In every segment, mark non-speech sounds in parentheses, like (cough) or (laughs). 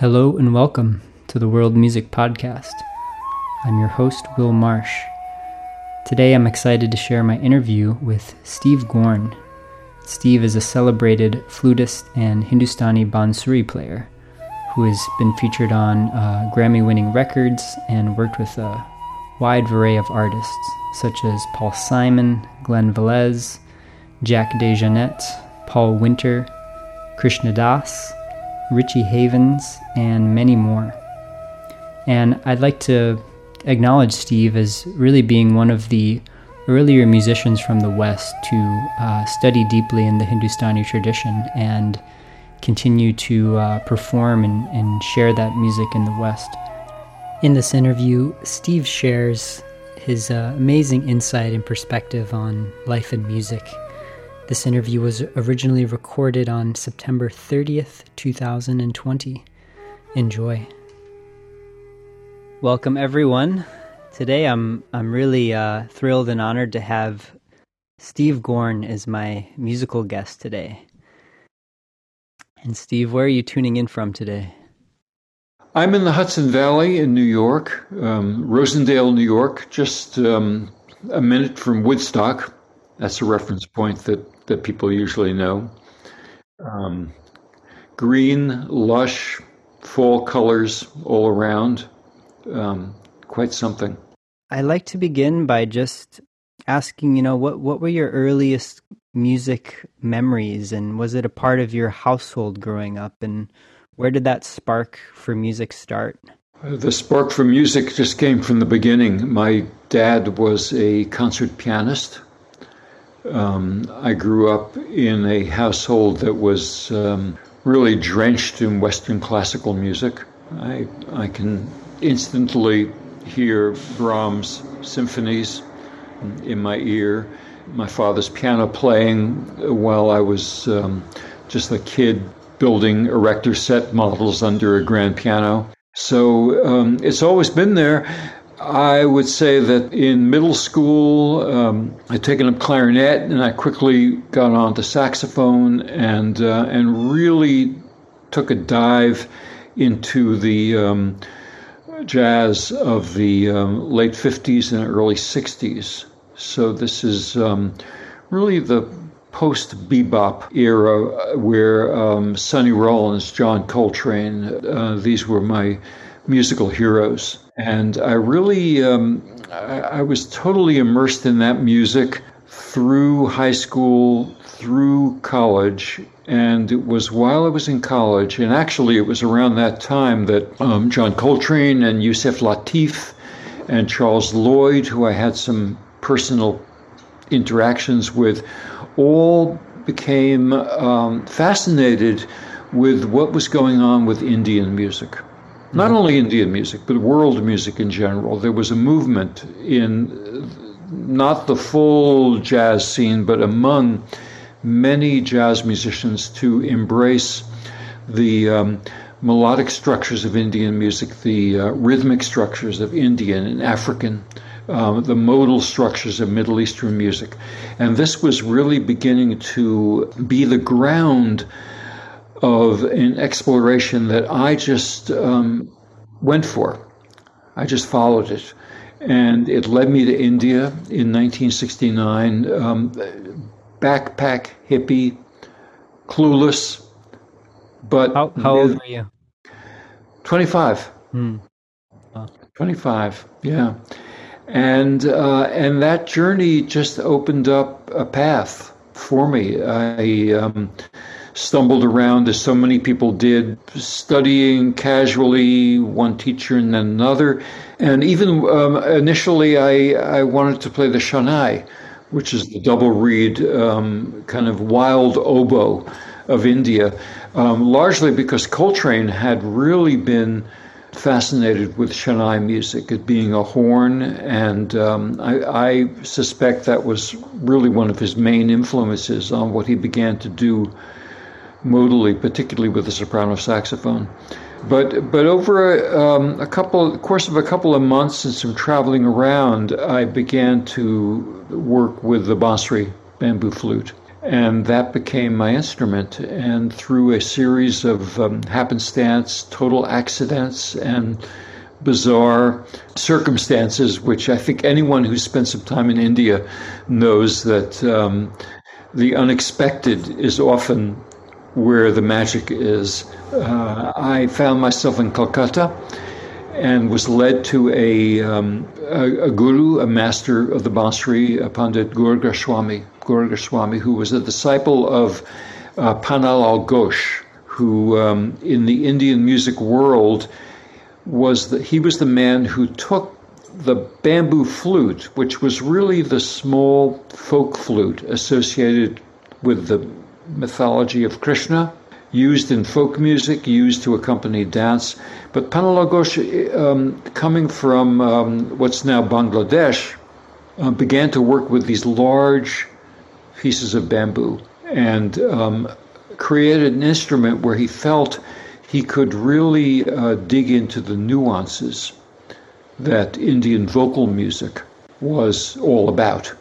Hello and welcome to the World Music Podcast. I'm your host, Will Marsh. Today I'm excited to share my interview with Steve Gorn. Steve is a celebrated flutist and Hindustani bansuri player who has been featured on uh, Grammy winning records and worked with a wide array of artists such as Paul Simon, Glen Velez, Jack DeJohnette, Paul Winter, Krishna Das, Richie Havens, and many more. And I'd like to acknowledge Steve as really being one of the earlier musicians from the West to uh, study deeply in the Hindustani tradition and continue to uh, perform and, and share that music in the West. In this interview, Steve shares his uh, amazing insight and perspective on life and music this interview was originally recorded on September 30th, 2020. Enjoy. Welcome, everyone. Today, I'm I'm really uh, thrilled and honored to have Steve Gorn as my musical guest today. And Steve, where are you tuning in from today? I'm in the Hudson Valley in New York, um, Rosendale, New York, just um, a minute from Woodstock. That's a reference point that that people usually know. Um, green, lush, fall colors all around. Um, quite something. I like to begin by just asking, you know, what what were your earliest music memories, and was it a part of your household growing up, and where did that spark for music start? The spark for music just came from the beginning. My dad was a concert pianist um, I grew up in a household that was um, really drenched in Western classical music. I, I can instantly hear Brahms symphonies in my ear. My father's piano playing while I was um, just a kid building erector set models under a grand piano. So um, it's always been there. I would say that in middle school, um, I'd taken up clarinet, and I quickly got on to saxophone, and uh, and really took a dive into the um, jazz of the um, late '50s and early '60s. So this is um, really the post bebop era, where um, Sonny Rollins, John Coltrane, uh, these were my musical heroes. And I really, um, I, I was totally immersed in that music through high school, through college, and it was while I was in college, and actually it was around that time that um, John Coltrane and Yusef Lateef and Charles Lloyd, who I had some personal interactions with, all became um, fascinated with what was going on with Indian music not only Indian music, but world music in general. There was a movement in not the full jazz scene, but among many jazz musicians to embrace the um, melodic structures of Indian music, the uh, rhythmic structures of Indian and African, um, the modal structures of Middle Eastern music. And this was really beginning to be the ground of an exploration that I just um, went for. I just followed it. And it led me to India in 1969. Um, backpack hippie, clueless, but. How, how old were you? 25. Hmm. 25, yeah. And, uh, and that journey just opened up a path for me. I. Um, stumbled around as so many people did, studying casually, one teacher and then another. And even um, initially, I, I wanted to play the Shehnai, which is the double reed um, kind of wild oboe of India, um, largely because Coltrane had really been fascinated with Shehnai music, it being a horn, and um, I, I, suspect that was really one of his main influences on what he began to do modally, particularly with the soprano saxophone. But but over a, um, a couple course of a couple of months and some traveling around, I began to work with the Bansuri bamboo flute, and that became my instrument. And through a series of um, happenstance, total accidents, and bizarre circumstances, which I think anyone who's spent some time in India knows that um, the unexpected is often where the magic is. Uh, I found myself in Calcutta and was led to a, um, a, a, guru, a master of the Bansuri, a Pandit Gaur Goswami, Goswami, who was a disciple of uh, Pannalal Ghosh, who um, in the Indian music world was the, he was the man who took the bamboo flute, which was really the small folk flute associated with the mythology of Krishna, used in folk music, used to accompany dance. But Pannalal Ghosh, um, coming from um, what's now Bangladesh, uh, began to work with these large pieces of bamboo and um, created an instrument where he felt he could really uh, dig into the nuances that Indian vocal music was all about.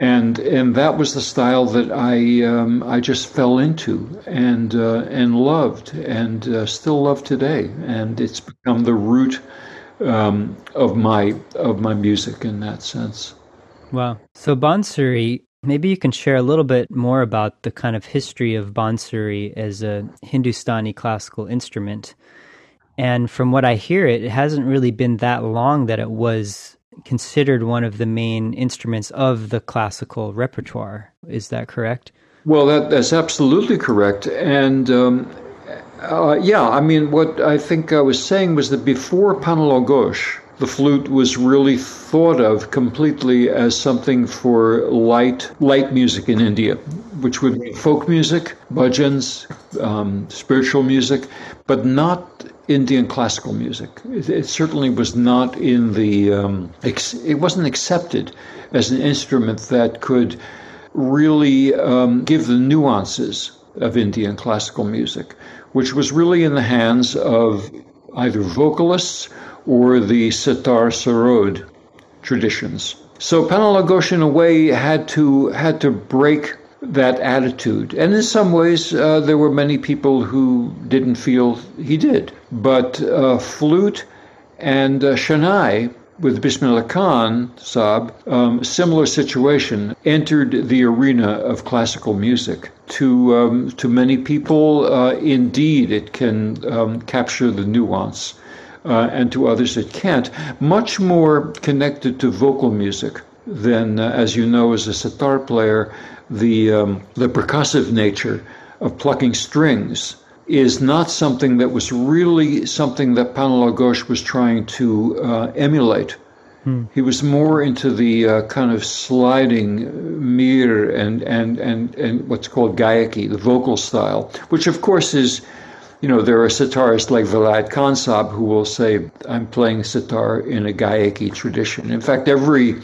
And and that was the style that I um, I just fell into and uh, and loved and uh, still love today and it's become the root um, of my of my music in that sense. Wow! So Bansuri Maybe you can share a little bit more about the kind of history of Bansuri as a Hindustani classical instrument. And from what I hear, it hasn't really been that long that it was considered one of the main instruments of the classical repertoire. Is that correct? Well, that, that's absolutely correct. And um, uh, yeah, I mean, what I think I was saying was that before Pannalal Ghosh, the flute was really thought of completely as something for light light music in India, which would be folk music, bhajans, um, spiritual music, but not Indian classical music. It, it certainly was not in the um, ex- it wasn't accepted as an instrument that could really um, give the nuances of Indian classical music, which was really in the hands of either vocalists or the sitar sarod traditions. So Pannalal Ghosh, in a way, had to had to break that attitude, and in some ways, uh, there were many people who didn't feel he did. But uh, flute and uh, Shehnai with Bismillah Khan Saab, um, similar situation, entered the arena of classical music. To um, to many people, uh, indeed, it can um, capture the nuance uh, and to others it can't. Much more connected to vocal music than, uh, as you know, as a sitar player, the um, the percussive nature of plucking strings is not something that was really something that Pannalal Ghosh was trying to uh, emulate. Hmm. He was more into the uh, kind of sliding mir and, and, and, and what's called gayaki, the vocal style, which of course is you know, there are sitarists like Vilayat Khan Saab who will say, I'm playing sitar in a Gayaki tradition. In fact, every,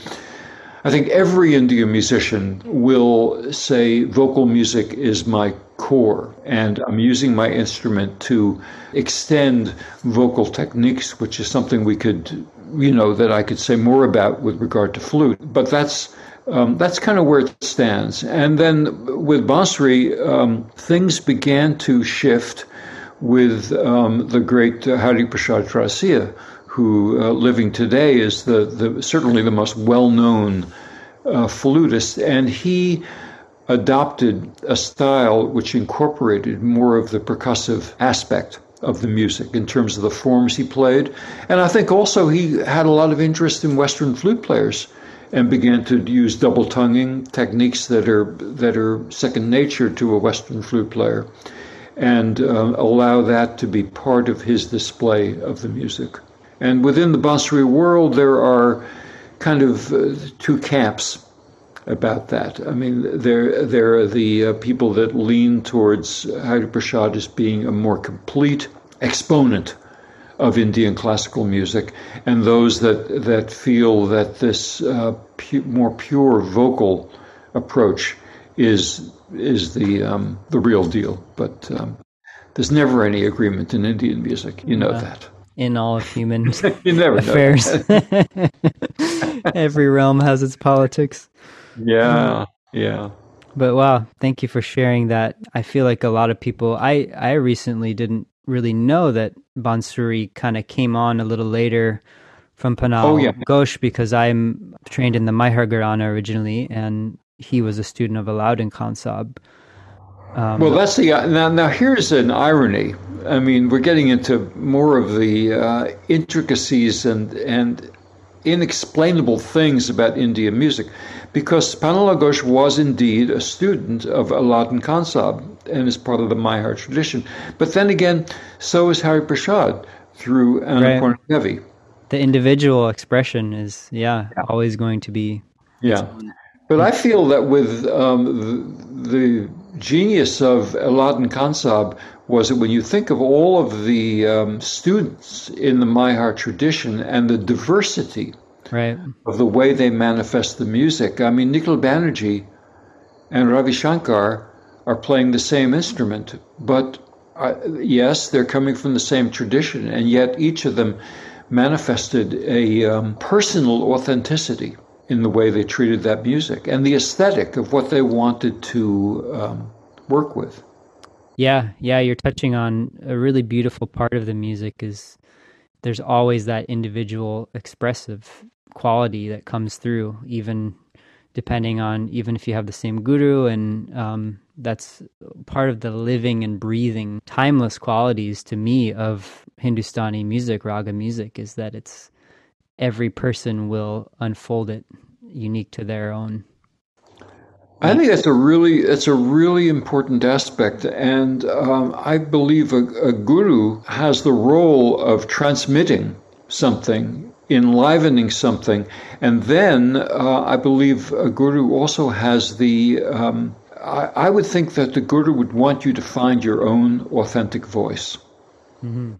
I think every Indian musician will say vocal music is my core, and I'm using my instrument to extend vocal techniques, which is something we could, you know, that I could say more about with regard to flute. But that's um, that's kind of where it stands. And then with Bansuri, um, things began to shift with um, the great uh, Hari Prasad Chaurasia, who uh, living today is the, the certainly the most well-known uh, flutist, and he adopted a style which incorporated more of the percussive aspect of the music in terms of the forms he played. And I think also he had a lot of interest in Western flute players and began to use double tonguing techniques that are that are second nature to a Western flute player and uh, allow that to be part of his display of the music. And within the Bansuri world, there are kind of uh, two camps about that. I mean, there there are the uh, people that lean towards Hari Prasad as being a more complete exponent of Indian classical music, and those that that feel that this uh, pu- more pure vocal approach is is the um, the real deal. But um, there's never any agreement in Indian music. You know that. In all of human (laughs) affairs, (laughs) every realm has its politics. Yeah, yeah. But wow, thank you for sharing that. I feel like a lot of people I I recently didn't really know that Bansuri kind of came on a little later from Panal Oh, yeah. Ghosh because I'm trained in the Maihar Gharana originally and he was a student of Alauddin Khansab. Um, Well, that's the now. Now here's an irony. I mean, we're getting into more of the uh, intricacies and and inexplainable things about Indian music, because Pannalal Ghosh was indeed a student of Alauddin Khansab and is part of the Maihar tradition. But then again, so is Hari Prasad through Annapurna Devi. the individual expression is yeah, always going to be Yeah. But I feel that with um, the, the genius of Alauddin Khansab was that when you think of all of the um, students in the Maihar tradition and the diversity right. of the way they manifest the music, I mean, Nikhil Banerjee and Ravi Shankar are playing the same instrument, but uh, yes, they're coming from the same tradition, and yet each of them manifested a um, personal authenticity in the way they treated that music and the aesthetic of what they wanted to um, work with. Yeah, yeah, you're touching on a really beautiful part of the music is there's always that individual expressive quality that comes through even depending on even if you have the same guru and um, that's part of the living and breathing timeless qualities to me of hindustani music raga music is that it's every person will unfold it unique to their own I think that's a really that's a really important aspect, and um, I believe a, a guru has the role of transmitting something, enlivening something, and then uh, I believe a guru also has the. Um, I, I would think that the guru would want you to find your own authentic voice. mm-hmm.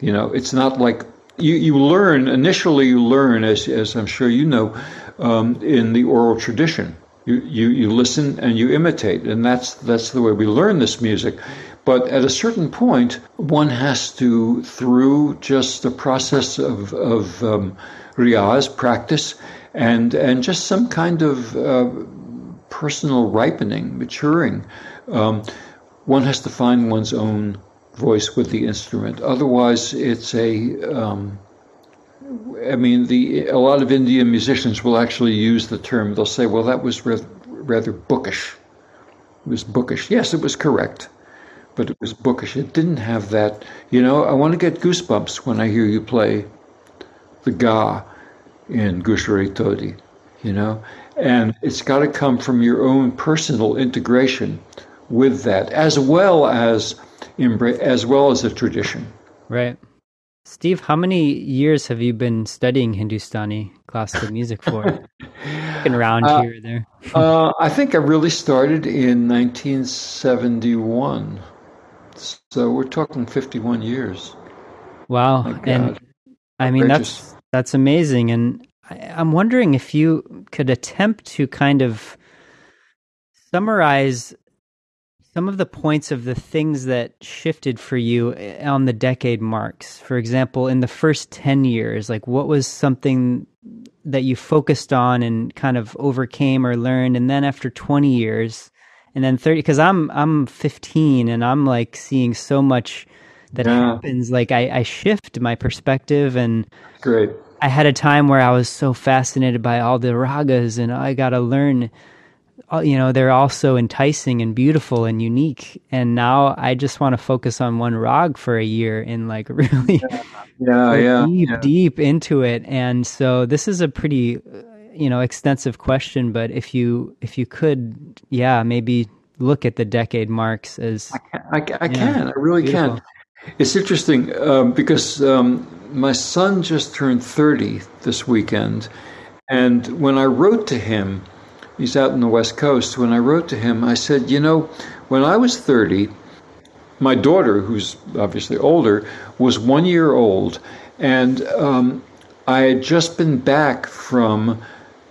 You know, it's not like you, you learn initially. You learn, as as I'm sure you know, um, in the oral tradition. You, you you listen and you imitate, and that's that's the way we learn this music. But at a certain point, one has to, through just the process of of um, riyaz practice, and and just some kind of uh, personal ripening, maturing, um, one has to find one's own voice with the instrument. Otherwise, it's a. Um, I mean, the a lot of Indian musicians will actually use the term. They'll say, "Well, that was rather, rather bookish." It was bookish. Yes, it was correct, but it was bookish. It didn't have that. You know, I want to get goosebumps when I hear you play the ga in Gujari Todi. You know, and it's got to come from your own personal integration with that, as well as as well as a tradition. Right. Steve, how many years have you been studying Hindustani classical music for? (laughs) Looking around Uh, here or there. (laughs) uh, I think I really started in 1971. So we're talking 51 years. Wow. And I mean Outrageous. that's that's amazing. And I, I'm wondering if you could attempt to kind of summarize some of the points of the things that shifted for you eh, on the decade marks. For example, in the first 10 years, like what was something that you focused on and kind of overcame or learned and then after 20 years and then 30 cuz I'm I'm 15 and I'm like seeing so much that Yeah. happens like I I shift my perspective and Great. I had a time where I was so fascinated by all the ragas and I got to learn you know they're all so enticing and beautiful and unique and now I just want to focus on one rag for a year and like (laughs) really Yeah, go yeah. deep yeah. deep into it and so this is a pretty uh, you know extensive question but if you if you could yeah maybe look at the decade marks as I, ca- I can. I really Beautiful. can. It's interesting um, because um, my son just turned 30 this weekend. And when I wrote to him, he's out in the West Coast. When I wrote to him, I said, You know, when I was 30, my daughter, who's obviously older, was one year old. And um, I had just been back from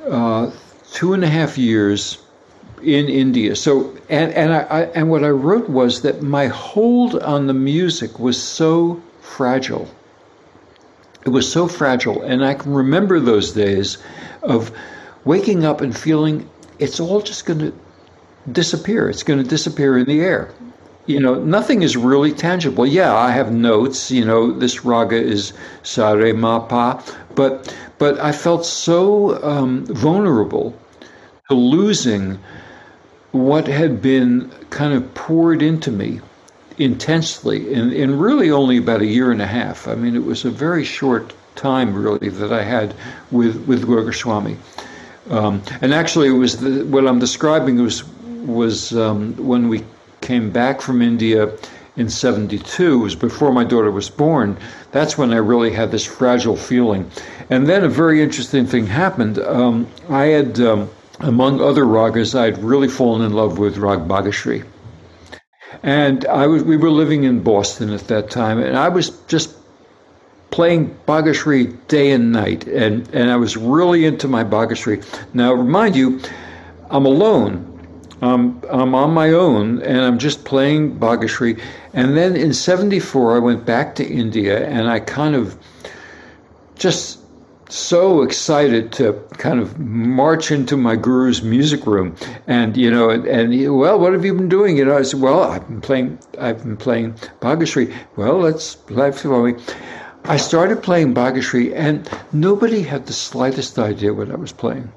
uh, two and a half years in India. So and and I, I and what I wrote was that my hold on the music was so fragile. It was so fragile, and I can remember those days of waking up and feeling it's all just going to disappear. It's going to disappear in the air. You know, nothing is really tangible. Yeah, I have notes. You know, this raga is sare ma pa, but but I felt so um, vulnerable to losing what had been kind of poured into me intensely in, in really only about a year and a half. I mean, it was a very short time, really, that I had with, with Gurgoswami. Um, and actually, it was the, what I'm describing was, was um, when we came back from India in 72, it was before my daughter was born. That's when I really had this fragile feeling. And then a very interesting thing happened. Um, I had, um, among other ragas, I had really fallen in love with Rag Bhagashri. And I was, we were living in Boston at that time, and I was just playing Bhagashri day and night, and, and I was really into my Bhagashri. Now, remind you, I'm alone. I'm, I'm on my own, and I'm just playing Bhagashri. And then in 74, I went back to India, and I kind of just so excited to kind of march into my guru's music room and you know and, and well what have you been doing you know i said well i've been playing i've been playing bhagashri well let's life for me i started playing bhagashri and nobody had the slightest idea what i was playing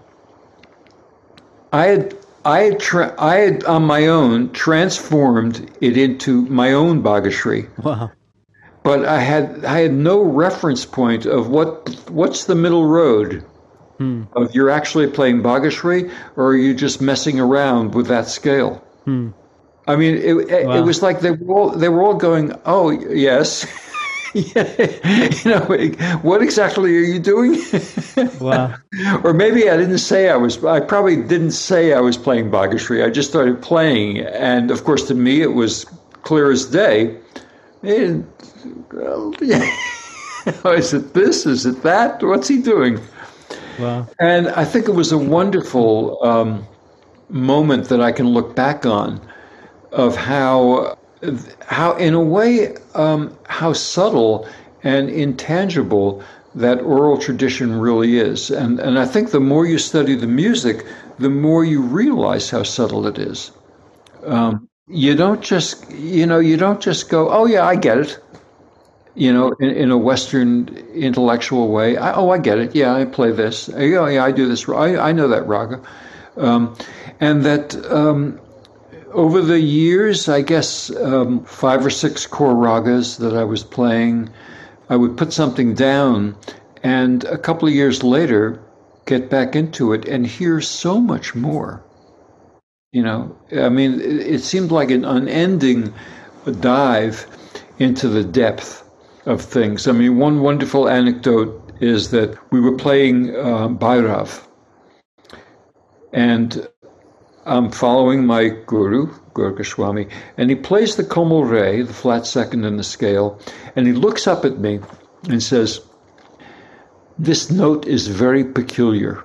i had I had, tra- I had on my own transformed it into my own Bhagashri. Wow but I had I had no reference point of what what's the middle road hmm. of you're actually playing Bhagashri or are you just messing around with that scale? Hmm. I mean, it, it, wow. it, was like they were all they were all going, "Oh yes." (laughs) (laughs) you know, what exactly are you doing? wow. (laughs) or maybe I didn't say I was. I probably didn't say I was playing Bhagashri. I just started playing, and of course, to me, it was clear as day. And well, yeah. (laughs) is it this? Is it that? What's he doing? Wow. And I think it was a wonderful um, moment that I can look back on of how, how in a way, um, how subtle and intangible that oral tradition really is. And, and I think the more you study the music, the more you realize how subtle it is. Um, you don't just, you know, you don't just go, oh, yeah, I get it you know, in, in, a Western intellectual way. I, oh, I get it. Yeah, I play this. Oh, yeah, I do this. I, I know that raga. Um, and that um, over the years, I guess um, five or six core ragas that I was playing, I would put something down, and a couple of years later, get back into it and hear so much more. You know, I mean, it, it seemed like an unending dive into the depth of things. I mean, one wonderful anecdote is that we were playing uh, Bhairav, and I'm following my guru, Gurgoswami, and he plays the Komal Re, the flat second in the scale, and he looks up at me and says, This note is very peculiar.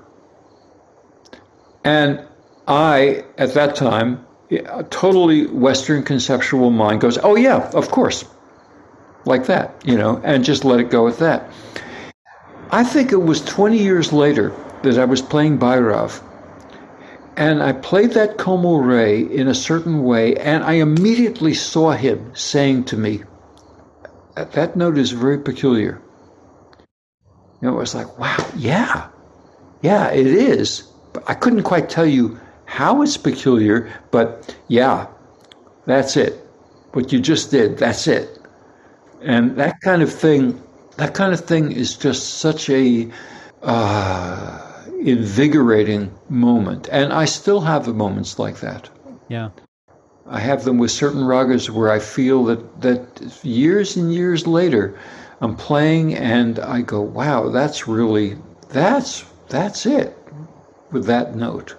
And I, at that time, a totally Western conceptual mind goes, Oh, yeah, of course like that, you know, and just let it go at that. I think it was 20 years later that I was playing Bhairav, and I played that Komal Re in a certain way, and I immediately saw him saying to me, That note is very peculiar. You know, it was like, wow, yeah, yeah, it is. But I couldn't quite tell you how it's peculiar, but yeah, that's it. What you just did, that's it. And that kind of thing, that kind of thing is just such a uh, invigorating moment. And I still have the moments like that. Yeah. I have them with certain ragas where I feel that, that years and years later, I'm playing and I go, wow, that's really, that's, that's it with that note.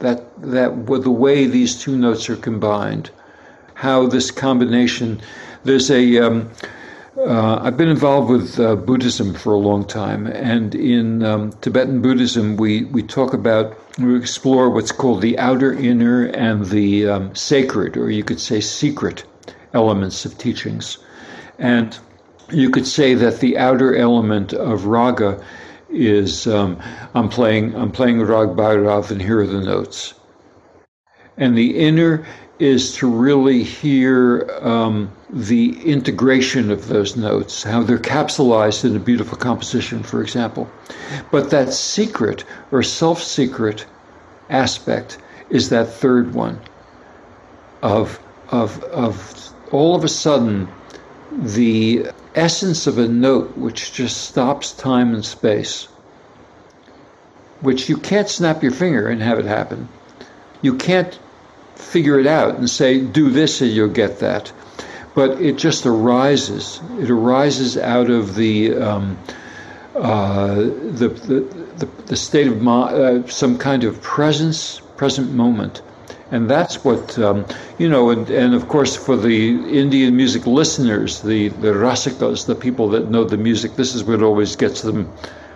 That, that, with the way these two notes are combined, how this combination, there's a, um, uh, I've been involved with uh, Buddhism for a long time, and in um, Tibetan Buddhism, we, we talk about, we explore what's called the outer, inner, and the um, sacred, or you could say secret elements of teachings. And you could say that the outer element of raga is um, I'm playing I'm playing Rag Bhairav, and here are the notes. And the inner is to really hear um, the integration of those notes, how they're capsulized in a beautiful composition, for example. But that secret or self secret aspect is that third one of, of, of all of a sudden the essence of a note which just stops time and space, which you can't snap your finger and have it happen. You can't figure it out and say, do this and you'll get that. But it just arises. It arises out of the um, uh, the, the, the, the, state of uh, some kind of presence, present moment. And that's what, um, you know, and, and of course for the Indian music listeners, the, the rasikas, the people that know the music, this is what always gets them,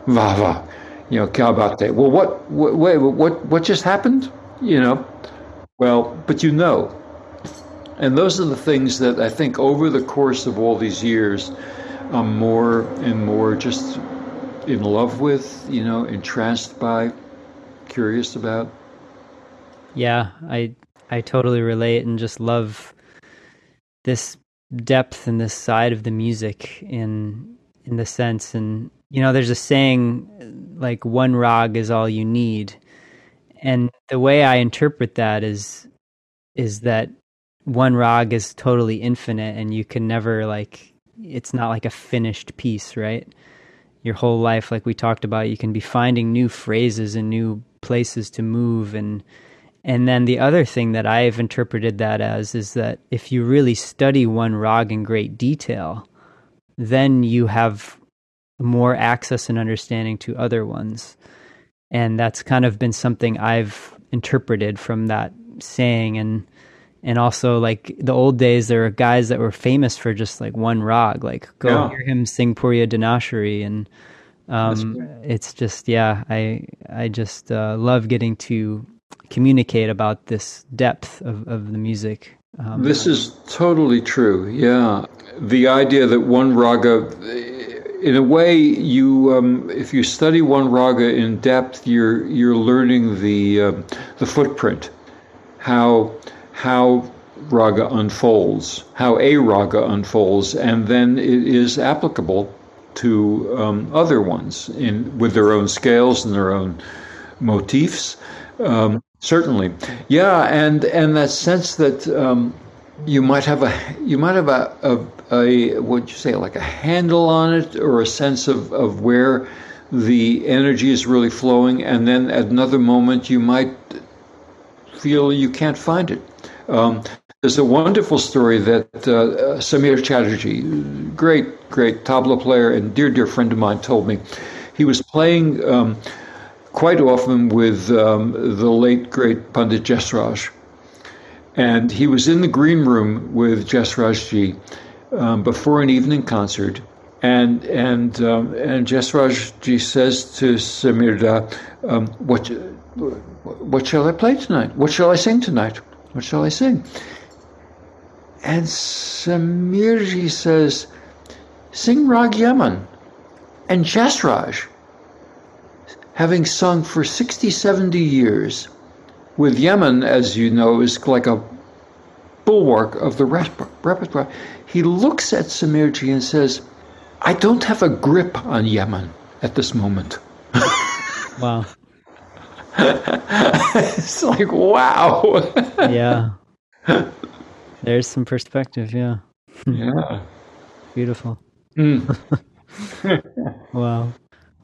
va va, you know, kya baat Well, what, what, what, what just happened? You know, well, but you know. And those are the things that I think over the course of all these years, I'm more and more just in love with, you know, entranced by, curious about. Yeah, I I totally relate and just love this depth and this side of the music in in the sense and you know there's a saying like one rag is all you need and the way i interpret that is is that one rag is totally infinite and you can never like it's not like a finished piece right your whole life like we talked about you can be finding new phrases and new places to move and and then the other thing that I've interpreted that as is that if you really study one rag in great detail, then you have more access and understanding to other ones. And that's kind of been something I've interpreted from that saying and and also like the old days there were guys that were famous for just like one rag like go yeah. hear him sing Puriya Dhanashri and um, it's just yeah I I just uh, love getting to communicate about this depth of, of the music. Um, this is totally true. Yeah, the idea that one raga, in a way, you um, if you study one raga in depth, you're you're learning the uh, the footprint, how how raga unfolds, how a raga unfolds, and then it is applicable to um, other ones in with their own scales and their own motifs. Um, Certainly, yeah, and and that sense that um, you might have a you might have a, a, a what you say like a handle on it or a sense of, of where the energy is really flowing, and then at another moment you might feel you can't find it. Um, there's a wonderful story that uh, Samir Chatterjee, great great tabla player and dear dear friend of mine, told me. He was playing. Um, quite often with um, the late great Pandit Jasraj. And he was in the green room with Jasrajji um, before an evening concert. And and um, and Jasrajji says to Samirda, um, "What what shall I play tonight? What shall I sing tonight? What shall I sing?" And Samirji says, "Sing Rag Yaman." And Jasraj having sung for 60, 70 years, with Yaman, as you know, is like a bulwark of the repertoire, he looks at Samirji and says, I don't have a grip on Yaman at this moment. (laughs) wow. (laughs) it's like, wow. (laughs) yeah. There's some perspective, yeah. Yeah. Beautiful. Mm. wow.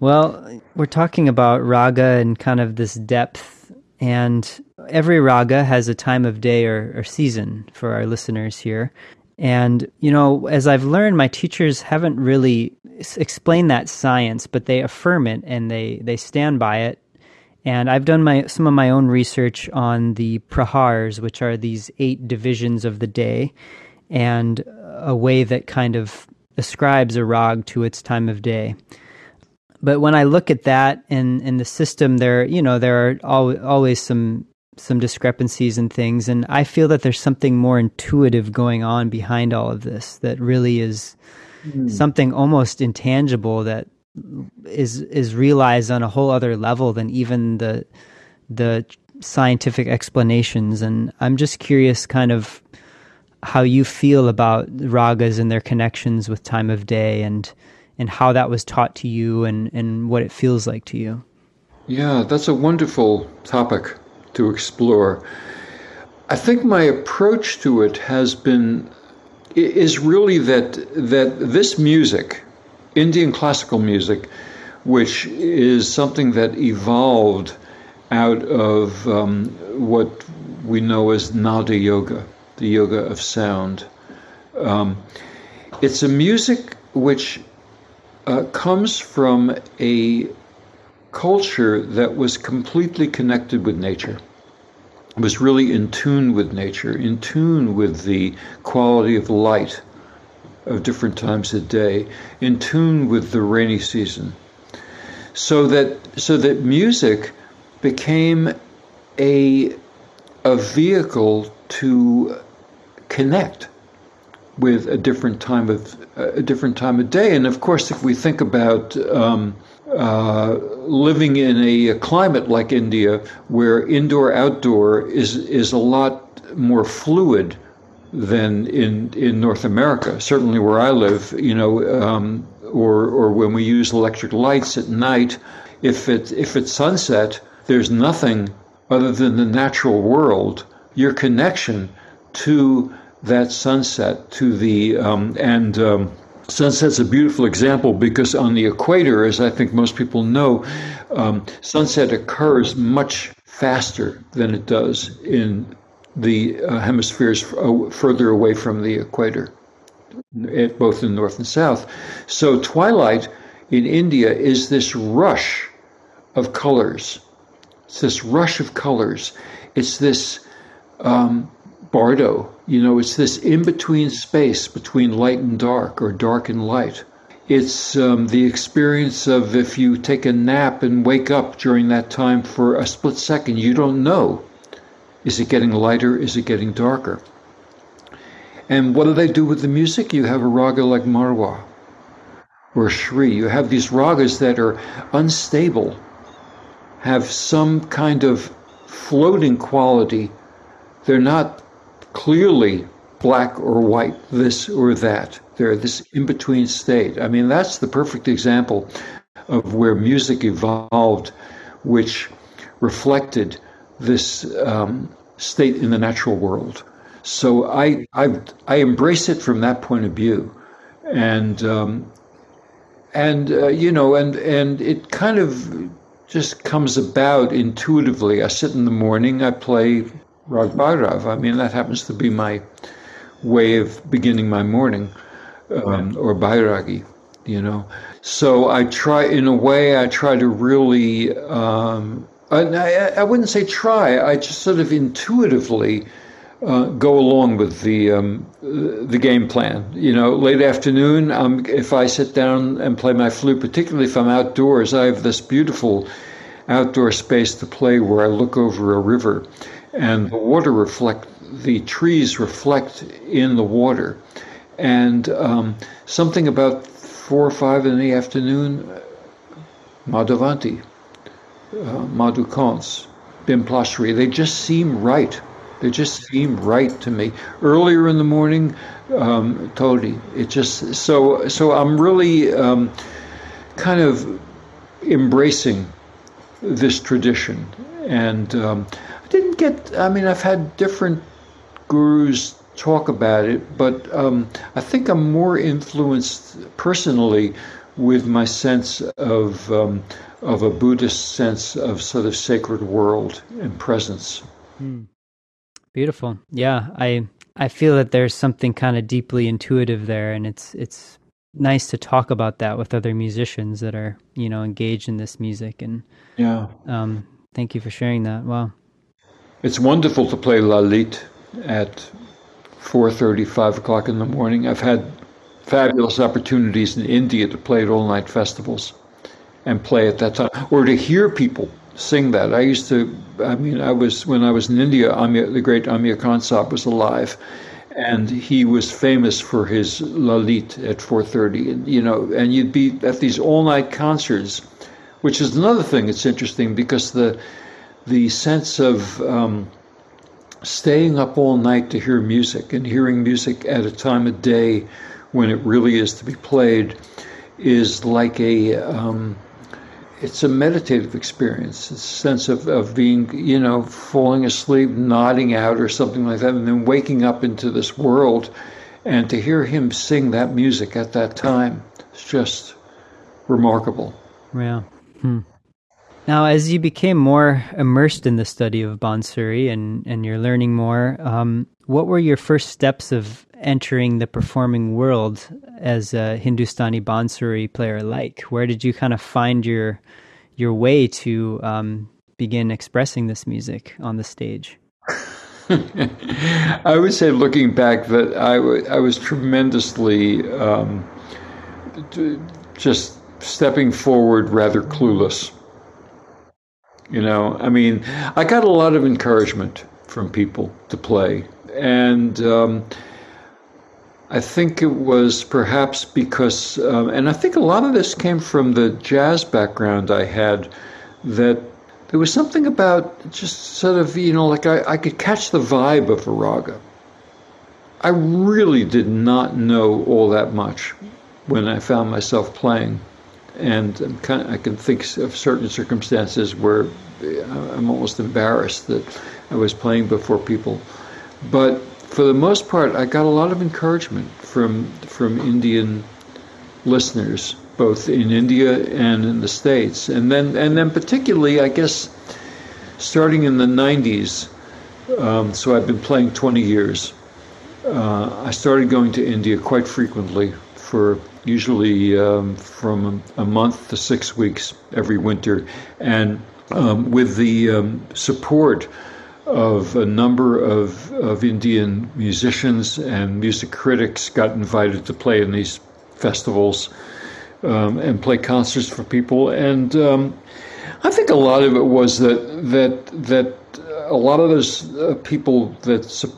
Well, we're talking about raga and kind of this depth, and every raga has a time of day or, or, season for our listeners here. And, you know, as I've learned, my teachers haven't really explained that science, but they affirm it and they, they stand by it. And I've done my some of my own research on the prahars, which are these eight divisions of the day, and a way that kind of ascribes a rag to its time of day but when I look at that and in the system, there you know there are al- always some some discrepancies and things, and I feel that there's something more intuitive going on behind all of this that really is mm. something almost intangible that is is realized on a whole other level than even the the scientific explanations. And I'm just curious, kind of, how you feel about ragas and their connections with time of day and and how that was taught to you and, and what it feels like to you. Yeah, that's a wonderful topic to explore. I think my approach to it has been is really that that this music, Indian classical music, which is something that evolved out of um, what we know as Nada Yoga, the yoga of sound. Um, it's a music which uh, comes from a culture that was completely connected with nature was really in tune with nature, in tune with the quality of light of different times of day, in tune with the rainy season. So that so that music became a a vehicle to connect with a different time of a different time of day. And of course, if we think about um, uh, living in a climate like India, where indoor outdoor is is a lot more fluid than in in North America. Certainly, where I live, you know, um, or or when we use electric lights at night, if it if it's sunset, there's nothing other than the natural world. Your connection to that sunset, to the um, and um, Sunset's a beautiful example because on the equator, as I think most people know, um, sunset occurs much faster than it does in the uh, hemispheres f- uh, further away from the equator, it, both in north and south. So, twilight in India is this rush of colors. It's this rush of colors. It's this um, bardo, you know, it's this in between space between light and dark or dark and light. It's um, the experience of if you take a nap and wake up during that time for a split second, you don't know. Is it getting lighter? Is it getting darker? And what do they do with the music? You have a raga like Marwa or Shri. You have these ragas that are unstable, have some kind of floating quality. They're not clearly black or white, this or that. They're this in between state. I mean, that's the perfect example of where music evolved, which reflected this um, state in the natural world. So I, I, I embrace it from that point of view, and um, and uh, you know, and and it kind of just comes about intuitively. I sit in the morning, I play Rag Bhairav. I mean, that happens to be my way of beginning my morning, um, or Bhairagi, you know. So I try, in a way, I try to really, um, I, I, wouldn't say try, I just sort of intuitively uh, go along with the um, the game plan. You know, late afternoon, um, if I sit down and play my flute, particularly if I'm outdoors, I have this beautiful outdoor space to play where I look over a river and the water reflect the trees reflect in the water. And um, something about four or five in the afternoon madhuvanti uh, madhukauns bhimpalashri they just seem right. They just seem right to me. Earlier in the morning um, todi it just so so i'm really um, kind of embracing this tradition. And um, didn't get. I mean, I've had different gurus talk about it, but um, I think I'm more influenced personally with my sense of um, of a Buddhist sense of sort of sacred world and presence. Mm. Beautiful. Yeah, I I feel that there's something kind of deeply intuitive there, and it's it's nice to talk about that with other musicians that are you know engaged in this music. And yeah, um, thank you for sharing that. Wow. It's wonderful to play Lalit at 4.30, 5 o'clock in the morning. I've had fabulous opportunities in India to play at all-night festivals and play at that time, or to hear people sing that. I used to, I mean, I was, when I was in India, Amir, the great Amir Khan Sahib was alive, and he was famous for his Lalit at 4.30, and, you know, and you'd be at these all-night concerts, which is another thing that's interesting because the the sense of um, staying up all night to hear music and hearing music at a time of day when it really is to be played is like a um, it's a meditative experience. It's a sense of, of being, you know, falling asleep, nodding out or something like that, and then waking up into this world. And to hear him sing that music at that time, it's just remarkable. Yeah. Hmm. Now, as you became more immersed in the study of Bansuri and, and you're learning more, um, what were your first steps of entering the performing world as a Hindustani Bansuri player like? Where did you kind of find your your way to um, begin expressing this music on the stage? (laughs) I would say, looking back, that I, w- I was tremendously um, just stepping forward rather clueless. You know, I mean, I got a lot of encouragement from people to play. And um, I think it was perhaps because, um, and I think a lot of this came from the jazz background I had, that there was something about just sort of, you know, like I, I could catch the vibe of a. I really did not know all that much when I found myself playing and kind of, I can think of certain circumstances where uh, I'm almost embarrassed that I was playing before people. But for the most part, I got a lot of encouragement from from Indian listeners, both in India and in the States, and then and then particularly, I guess, starting in the '90s. Um, so I've been playing 20 years. Uh, I started going to India quite frequently for usually um, from a month to six weeks every winter. And um, with the um, support of a number of, of Indian musicians and music critics, got invited to play in these festivals um, and play concerts for people. And um, I think a lot of it was that that that a lot of those uh, people that su-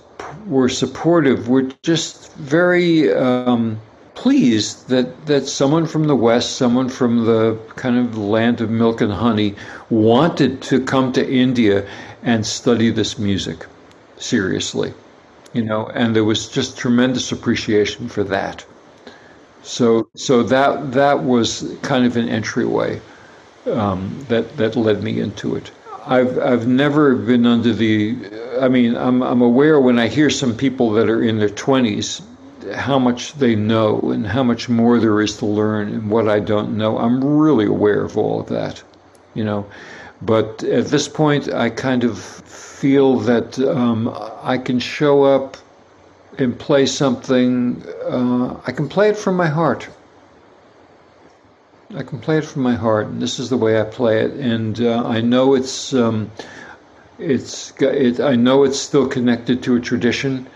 were supportive were just very um, pleased that, that someone from the West, someone from the kind of land of milk and honey, wanted to come to India and study this music seriously. You know, and there was just tremendous appreciation for that. So, so that that was kind of an entryway um, that that led me into it. I've I've never been under the. I mean, I'm I'm aware when I hear some people that are in their twenties how much they know and how much more there is to learn and what I don't know. I'm really aware of all of that, you know. But at this point, I kind of feel that um, I can show up and play something. Uh, I can play it from my heart. I can play it from my heart, and this is the way I play it. And uh, I know it's um, it's it, I know it's still connected to a tradition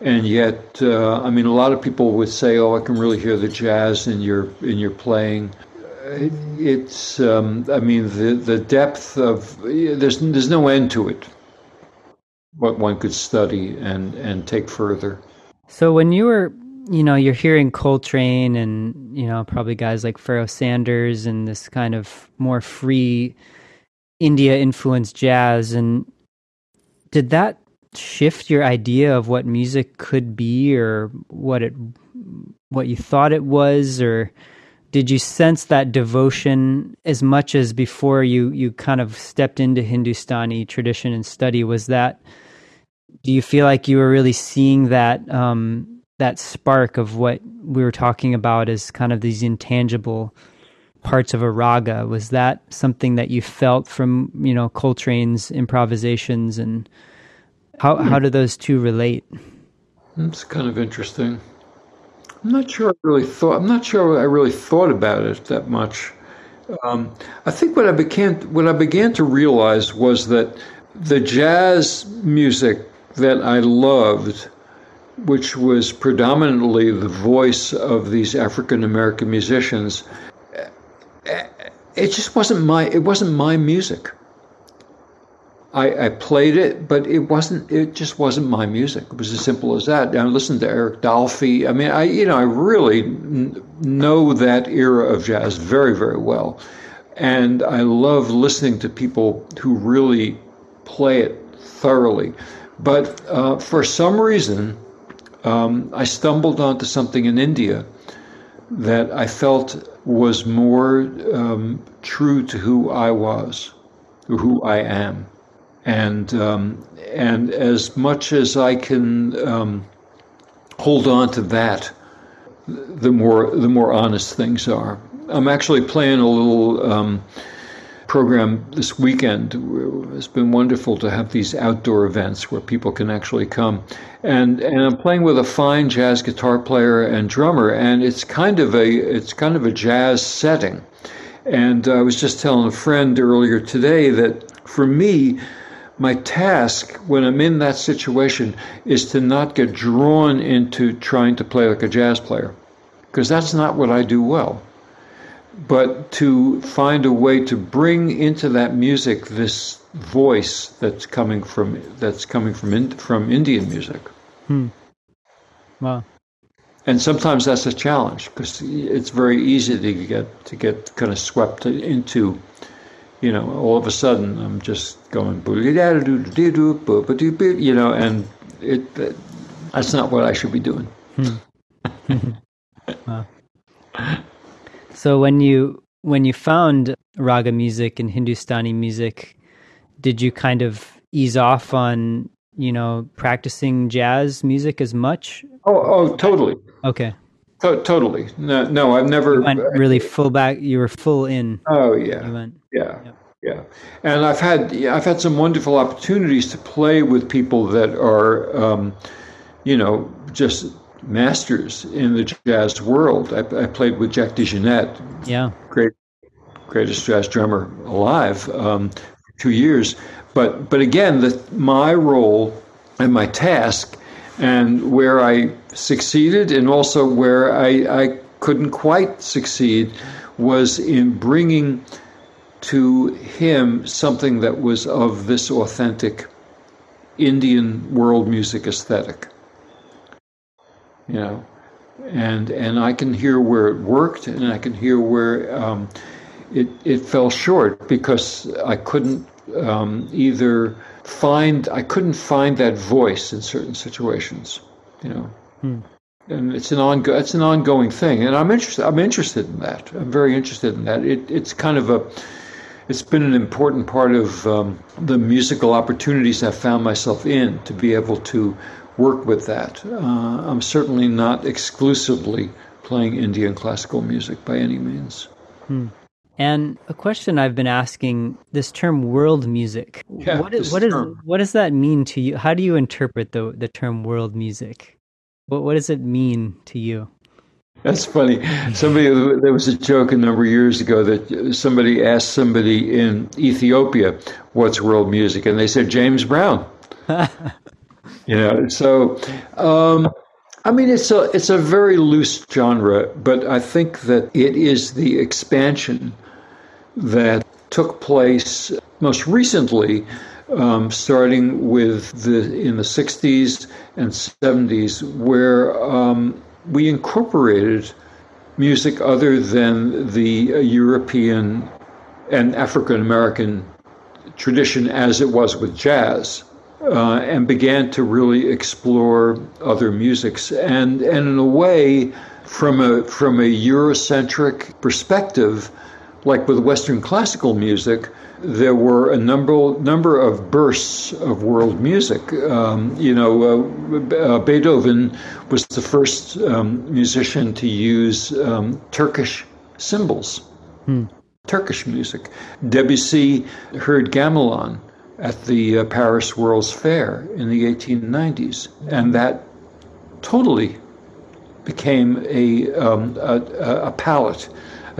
and yet, uh, I mean, a lot of people would say, "Oh, I can really hear the jazz in your in your playing." It, it's, um, I mean, the the depth of there's there's no end to it. What one could study and and take further. So when you were, you know, you're hearing Coltrane and you know probably guys like Pharoah Sanders and this kind of more free India influenced jazz, and did that shift your idea of what music could be or what it what you thought it was or did you sense that devotion as much as before you you kind of stepped into Hindustani tradition and study? Was that do you feel like you were really seeing that um, that spark of what we were talking about as kind of these intangible parts of a raga? Was that something that you felt from you know Coltrane's improvisations and how how hmm. do those two relate? It's kind of interesting. I'm not sure I really thought. I'm not sure I really thought about it that much. Um, I think what I began what I began to realize was that the jazz music that I loved, which was predominantly the voice of these African American musicians, eh, eh, it just wasn't my it wasn't my music. I, I, played it, but it wasn't. It just wasn't my music. It was as simple as that. I listened to Eric Dolphy. I mean, I you know I really n- know that era of jazz very very well, and I love listening to people who really play it thoroughly. But uh, for some reason, um, I stumbled onto something in India that I felt was more um, true to who I was, who I am, and um, and as much as I can um, hold on to that, the more the more honest things are. I'm actually playing a little um, program this weekend. It's been wonderful to have these outdoor events where people can actually come. And and I'm playing with a fine jazz guitar player and drummer, and it's kind of a it's kind of a jazz setting. And I was just telling a friend earlier today that for me, my task when I'm in that situation is to not get drawn into trying to play like a jazz player, because that's not what I do well but to find a way to bring into that music this voice that's coming from that's coming from in, from Indian music. Hmm. Wow. And sometimes that's a challenge because it's very easy to get to get kind of swept into, you know, all of a sudden I'm just going you know, and it, it that's not what I should be doing. Hmm. (laughs) wow. So when you when you found raga music and Hindustani music, did you kind of ease off on you know practicing jazz music as much? Oh, oh, totally. Okay. To- totally. No, no, I've never you went really full back. You were full in. Oh yeah. Went, yeah. Yep. Yeah, and I've had yeah, I've had some wonderful opportunities to play with people that are, um, you know, just masters in the jazz world. I, I played with Jack DeJohnette, yeah, great, greatest jazz drummer alive, um, for two years. But but again, the, my role and my task, and where I succeeded, and also where I, I couldn't quite succeed, was in bringing to him something that was of this authentic Indian world music aesthetic. You know, and and I can hear where it worked, and I can hear where um, it it fell short because I couldn't um, either find I couldn't find that voice in certain situations, you know. Hmm. And it's an ongo- it's an ongoing thing, and I'm interested. I'm interested in that. I'm very interested in that. It, it's kind of a it's been an important part of um, the musical opportunities I've found myself in to be able to work with that. Uh, I'm certainly not exclusively playing Indian classical music by any means. Hmm. And a question I've been asking: this term "world music." Yeah, what, is, what, is, what does that mean to you? How do you interpret the the term "world music"? What what does it mean to you? That's funny. Somebody there was a joke a number of years ago that somebody asked somebody in Ethiopia, "What's world music?" and they said James Brown. (laughs) you know, so um, I mean, it's a it's a very loose genre, but I think that it is the expansion that took place most recently, um, starting with the in the '60s and '70s, where um, we incorporated music other than the European and African American tradition as it was with jazz uh, and began to really explore other musics. And, and in a way, from a, from a Eurocentric perspective, like with Western classical music, there were a number number of bursts of world music. Um, you know, uh, uh, Beethoven was the first um, musician to use um, Turkish cymbals, hmm. Turkish music. Debussy heard gamelan at the uh, Paris World's Fair in the 1890s, and that totally became a, um, a, a palette,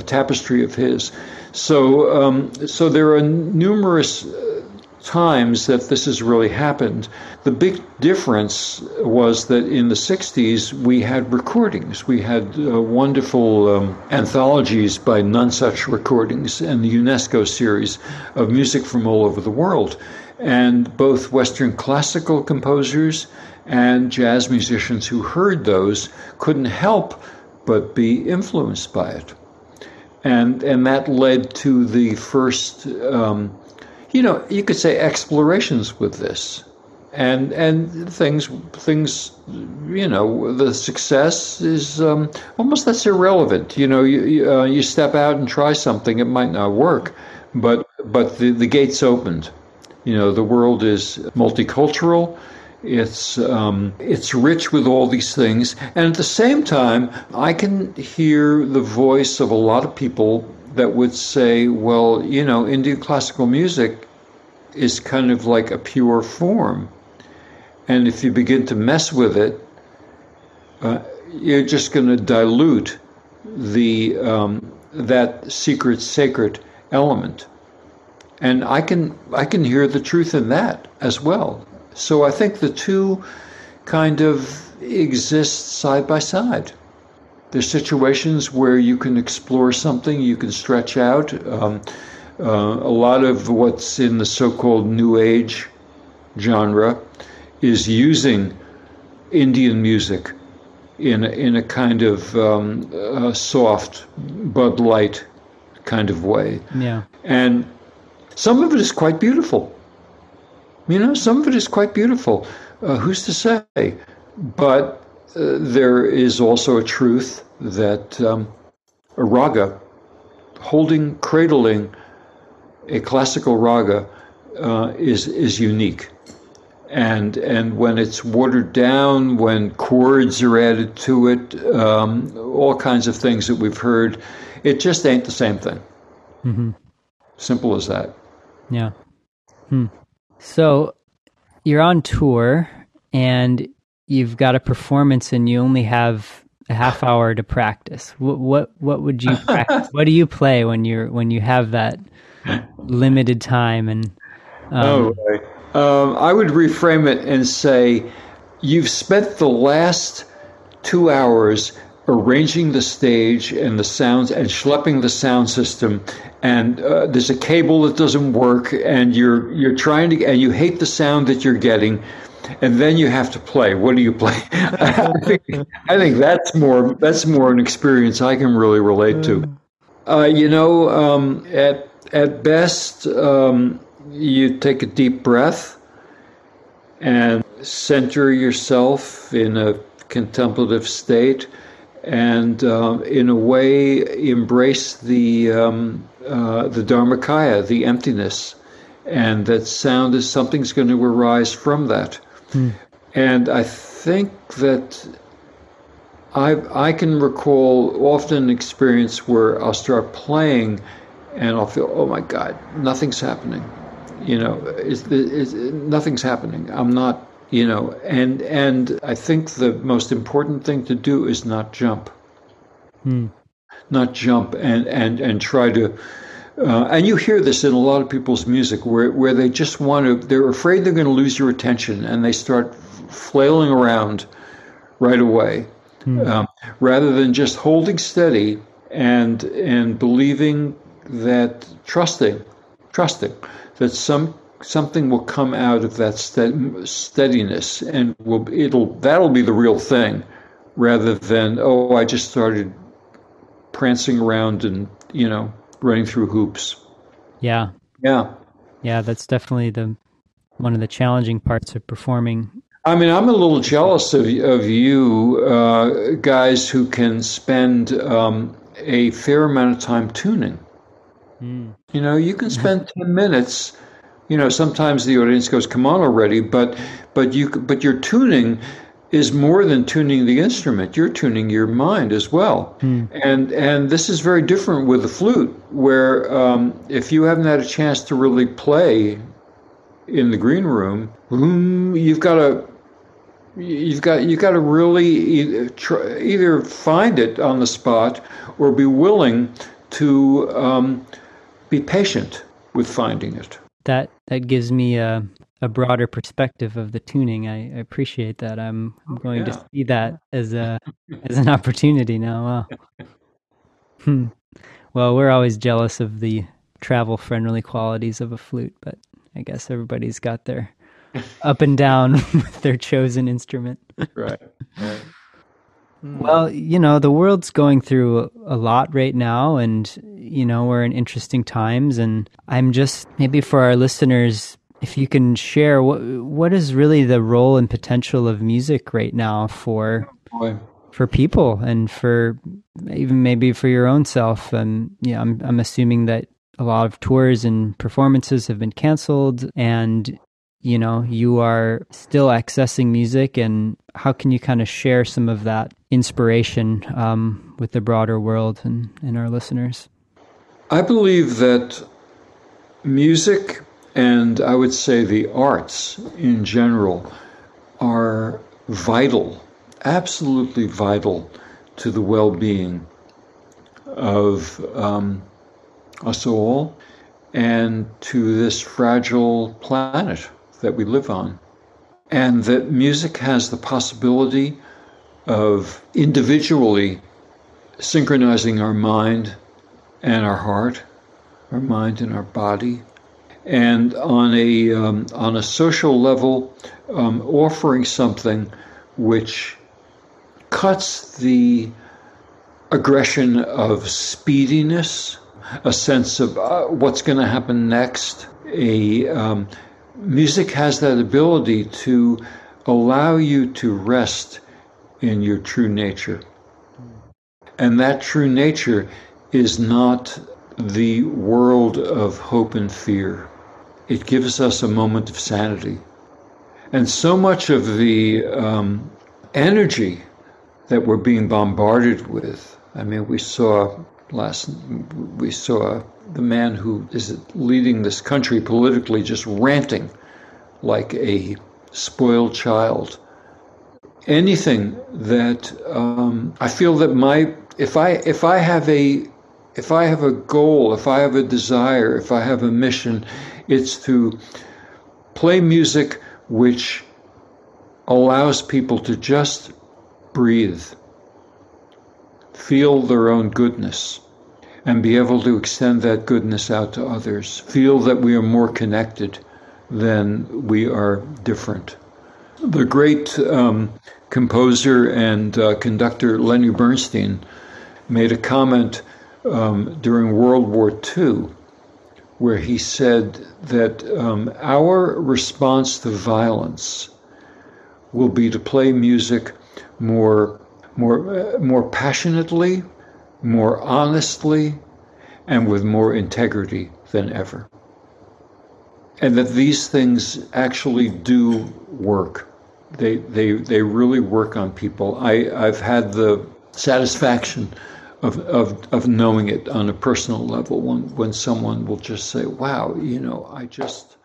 a tapestry of his. So, um, so there are numerous uh, times that this has really happened. The big difference was that in the 60s we had recordings. We had uh, wonderful um, anthologies by Nonesuch Recordings and the UNESCO series of music from all over the world. And both Western classical composers and jazz musicians who heard those couldn't help but be influenced by it. And, and that led to the first um, you know, you could say explorations with this. And and things things you know the success is um, almost that's irrelevant. You know you uh, you step out and try something, it might not work, but but the, the gates opened. You know the world is multicultural. It's um, it's rich with all these things, and at the same time, I can hear the voice of a lot of people that would say, "Well, you know, Indian classical music is kind of like a pure form, and if you begin to mess with it, uh, you're just going to dilute the um, that secret sacred element." And I can I can hear the truth in that as well. So I think the two kind of exist side by side. There's situations where you can explore something, you can stretch out. Um, uh, a lot of what's in the so-called New Age genre is using Indian music in a, in a kind of um, a soft Bud Light kind of way. Yeah. And some of it is quite beautiful. You know, some of it is quite beautiful. Uh, who's to say? But uh, there is also a truth that um, a raga, holding, cradling a classical raga, uh, is is unique. And and when it's watered down, when chords are added to it, um, all kinds of things that we've heard, it just ain't the same thing. Mm-hmm. Simple as that. Yeah. Hmm. So you're on tour and you've got a performance and you only have a half hour to practice. What what what would you (laughs) practice? what do you play when you're when you have that limited time and um, oh, right. um, I would reframe it and say you've spent the last two hours arranging the stage and the sounds and schlepping the sound system and uh, there's a cable that doesn't work and you're you're trying to and you hate the sound that you're getting and then you have to play. What do you play? I, (laughs) think, I think that's more that's more an experience i can really relate to. Uh, you know um, at at best um, you take a deep breath and center yourself in a contemplative state and uh, in a way embrace the um, uh, the Dharmakaya, the emptiness, and that sound is something's going to arise from that. Hmm. And I think that I I can recall often an experience where I'll start playing, and I'll feel, oh my God, nothing's happening. You know, it's, it's, nothing's happening. I'm not you know and and i think the most important thing to do is not jump hmm. not jump and and and try to uh, and you hear this in a lot of people's music where where they just want to they're afraid they're going to lose your attention and they start flailing around right away hmm. um, rather than just holding steady and and believing that trusting trusting that some something will come out of that steadiness, and will it'll that'll be the real thing, rather than oh I just started prancing around and you know running through hoops. Yeah, yeah, yeah. That's definitely the one of the challenging parts of performing. I mean, I'm a little jealous of of you uh, guys who can spend um, a fair amount of time tuning. Mm. You know, you can spend (laughs) ten minutes you know sometimes the audience goes come on already but but you but your tuning is more than tuning the instrument. You're tuning your mind as well. Hmm. and and this is very different with the flute where um, if you haven't had a chance to really play in the green room you've got to you've got you've got to really either find it on the spot or be willing to um, be patient with finding it. That that gives me a a broader perspective of the tuning. I, I appreciate that. I'm I'm going yeah. to see that (laughs) as a as an opportunity now. Wow. (laughs) Hmm. Well, we're always jealous of the travel friendly qualities of a flute, but I guess everybody's got their (laughs) up and down with their chosen instrument. right. right. Mm. Well, you know, the world's going through a lot right now, and, you know, we're in interesting times. And I'm just, maybe for our listeners, if you can share what what is really the role and potential of music right now for oh, Boy. for people and for even maybe for your own self and yeah I'm I'm assuming that a lot of tours and performances have been canceled and you know you are still accessing music and how can you kind of share some of that inspiration um, with the broader world and, and our listeners I believe that music and I would say the arts in general are vital, absolutely vital to the well being of um, us all and to this fragile planet that we live on. And that music has the possibility of individually synchronizing our mind and our heart, our mind and our body, and on a um, on a social level, um, offering something which cuts the aggression of speediness, a sense of uh, what's going to happen next. A um, music has that ability to allow you to rest in your true nature, and that true nature is not the world of hope and fear. It gives us a moment of sanity. And so much of the um, energy that we're being bombarded with, I mean, we saw last, we saw the man who is leading this country politically just ranting like a spoiled child. Anything that um, I feel that my if I if I have a if I have a goal, if I have a desire, if I have a mission, it's to play music which allows people to just breathe, feel their own goodness, and be able to extend that goodness out to others. Feel that we are more connected than we are different. The great um, composer and uh, conductor Lenny Bernstein made a comment um, during World War II, where he said that um, our response to violence will be to play music more, more, uh, more passionately, more honestly, and with more integrity than ever. And that these things actually do work. They, they, they really work on people. I, I've had the satisfaction of, of, of knowing it on a personal level when, when someone will just say, wow, you know, I just,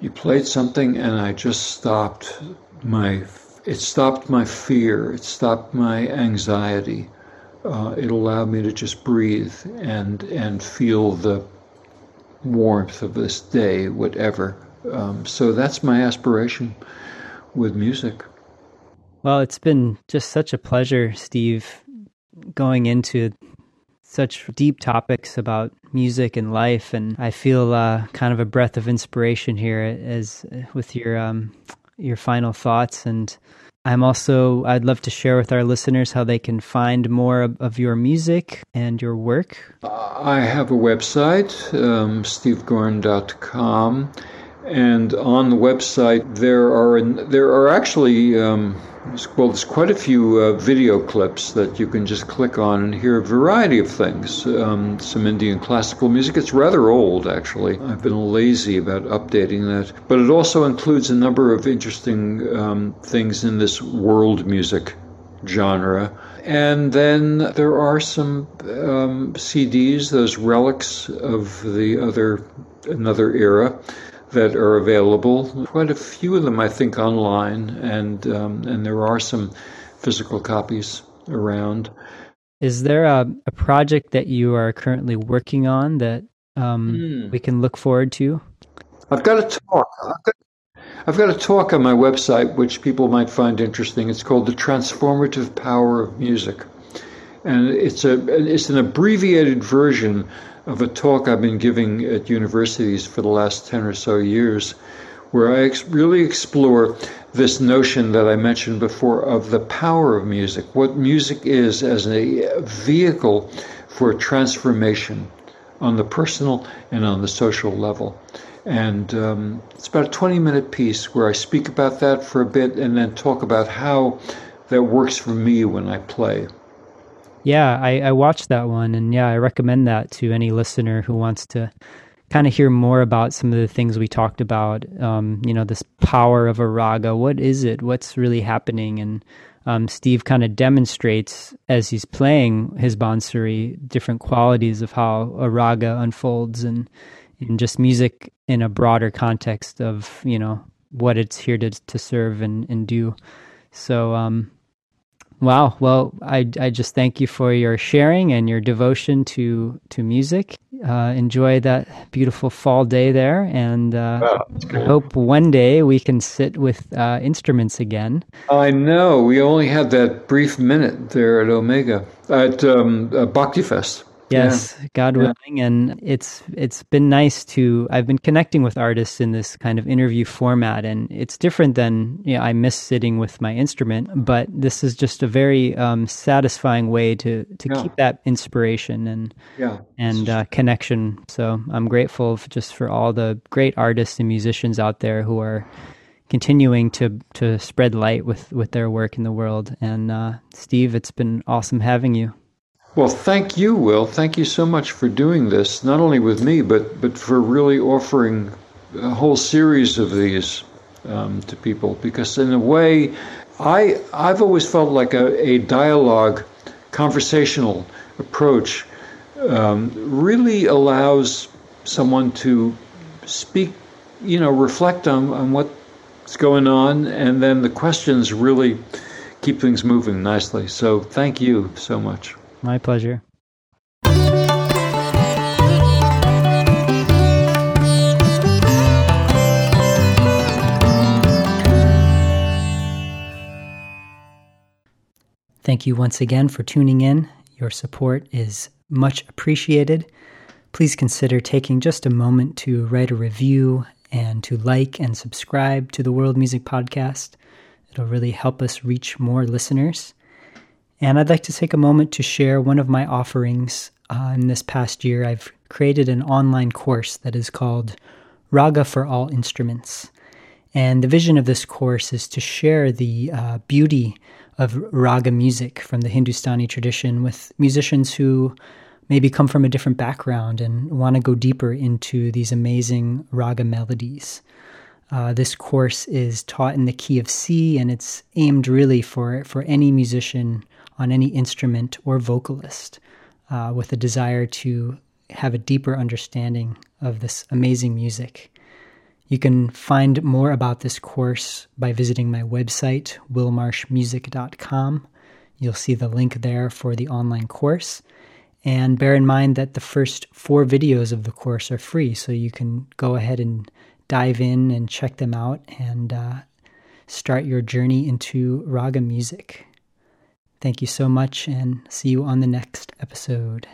you played something and I just stopped my, it stopped my fear, it stopped my anxiety. Uh, it allowed me to just breathe and, and feel the warmth of this day, whatever. Um, so that's my aspiration with music. Well, it's been just such a pleasure, Steve, going into such deep topics about music and life, and I feel uh, kind of a breath of inspiration here as with your um, your final thoughts. And I'm also I'd love to share with our listeners how they can find more of, of your music and your work. I have a website, um, stevegorn.com, and on the website there are there are actually um, well, there's quite a few uh, video clips that you can just click on and hear a variety of things. Um, some Indian classical music. It's rather old, actually. I've been lazy about updating that. But it also includes a number of interesting um, things in this world music genre. And then there are some um, CDs, those relics of the other another era that are available. Quite a few of them, I think, online, and um, and there are some physical copies around. Is there a, a project that you are currently working on that um, mm. we can look forward to? I've got a talk. I've got, I've got a talk on my website which people might find interesting. It's called "The Transformative Power of Music," and it's a it's an abbreviated version of a talk I've been giving at universities for the last 10 or so years, where I ex- really explore this notion that I mentioned before of the power of music, what music is as a vehicle for transformation on the personal and on the social level. And um, it's about a 20 minute piece where I speak about that for a bit and then talk about how that works for me when I play. Yeah, I, I watched that one, and yeah, I recommend that to any listener who wants to kind of hear more about some of the things we talked about. Um, you know, this power of a raga. What is it? What's really happening? And um, Steve kind of demonstrates as he's playing his bansuri different qualities of how a raga unfolds and and just music in a broader context of you know what it's here to to serve and and do. So um, Wow. Well, I, I just thank you for your sharing and your devotion to to music. Uh, enjoy that beautiful fall day there, and uh, wow, hope one day we can sit with uh, instruments again. I know we only had that brief minute there at Omega at um, Bhakti Fest. Yes, yeah. God willing, yeah. and it's it's been nice to. I've been connecting with artists in this kind of interview format, and it's different than you know, I miss sitting with my instrument, but this is just a very um, satisfying way to to yeah. keep that inspiration and yeah. and uh, connection. So I'm grateful for just for all the great artists and musicians out there who are continuing to to spread light with with their work in the world. And uh, Steve, it's been awesome having you. Well, thank you, Will. Thank you so much for doing this, not only with me, but, but for really offering a whole series of these um, to people. Because, in a way, I, I've always felt like a, a dialogue, conversational approach um, really allows someone to speak, you know, reflect on, on what's going on, and then the questions really keep things moving nicely. So, thank you so much. My pleasure. Thank you once again for tuning in. Your support is much appreciated. Please consider taking just a moment to write a review and to like and subscribe to the World Music Podcast. It'll really help us reach more listeners. And I'd like to take a moment to share one of my offerings. Uh, in this past year, I've created an online course that is called Raga for All Instruments. And the vision of this course is to share the uh, beauty of raga music from the Hindustani tradition with musicians who maybe come from a different background and want to go deeper into these amazing raga melodies. Uh, this course is taught in the key of C, and it's aimed really for, for any musician on any instrument or vocalist uh, with a desire to have a deeper understanding of this amazing music. You can find more about this course by visiting my website, willmarshmusic.com. You'll see the link there for the online course. And bear in mind that the first four videos of the course are free, so you can go ahead and dive in and check them out and uh, start your journey into raga music. Thank you so much and see you on the next episode.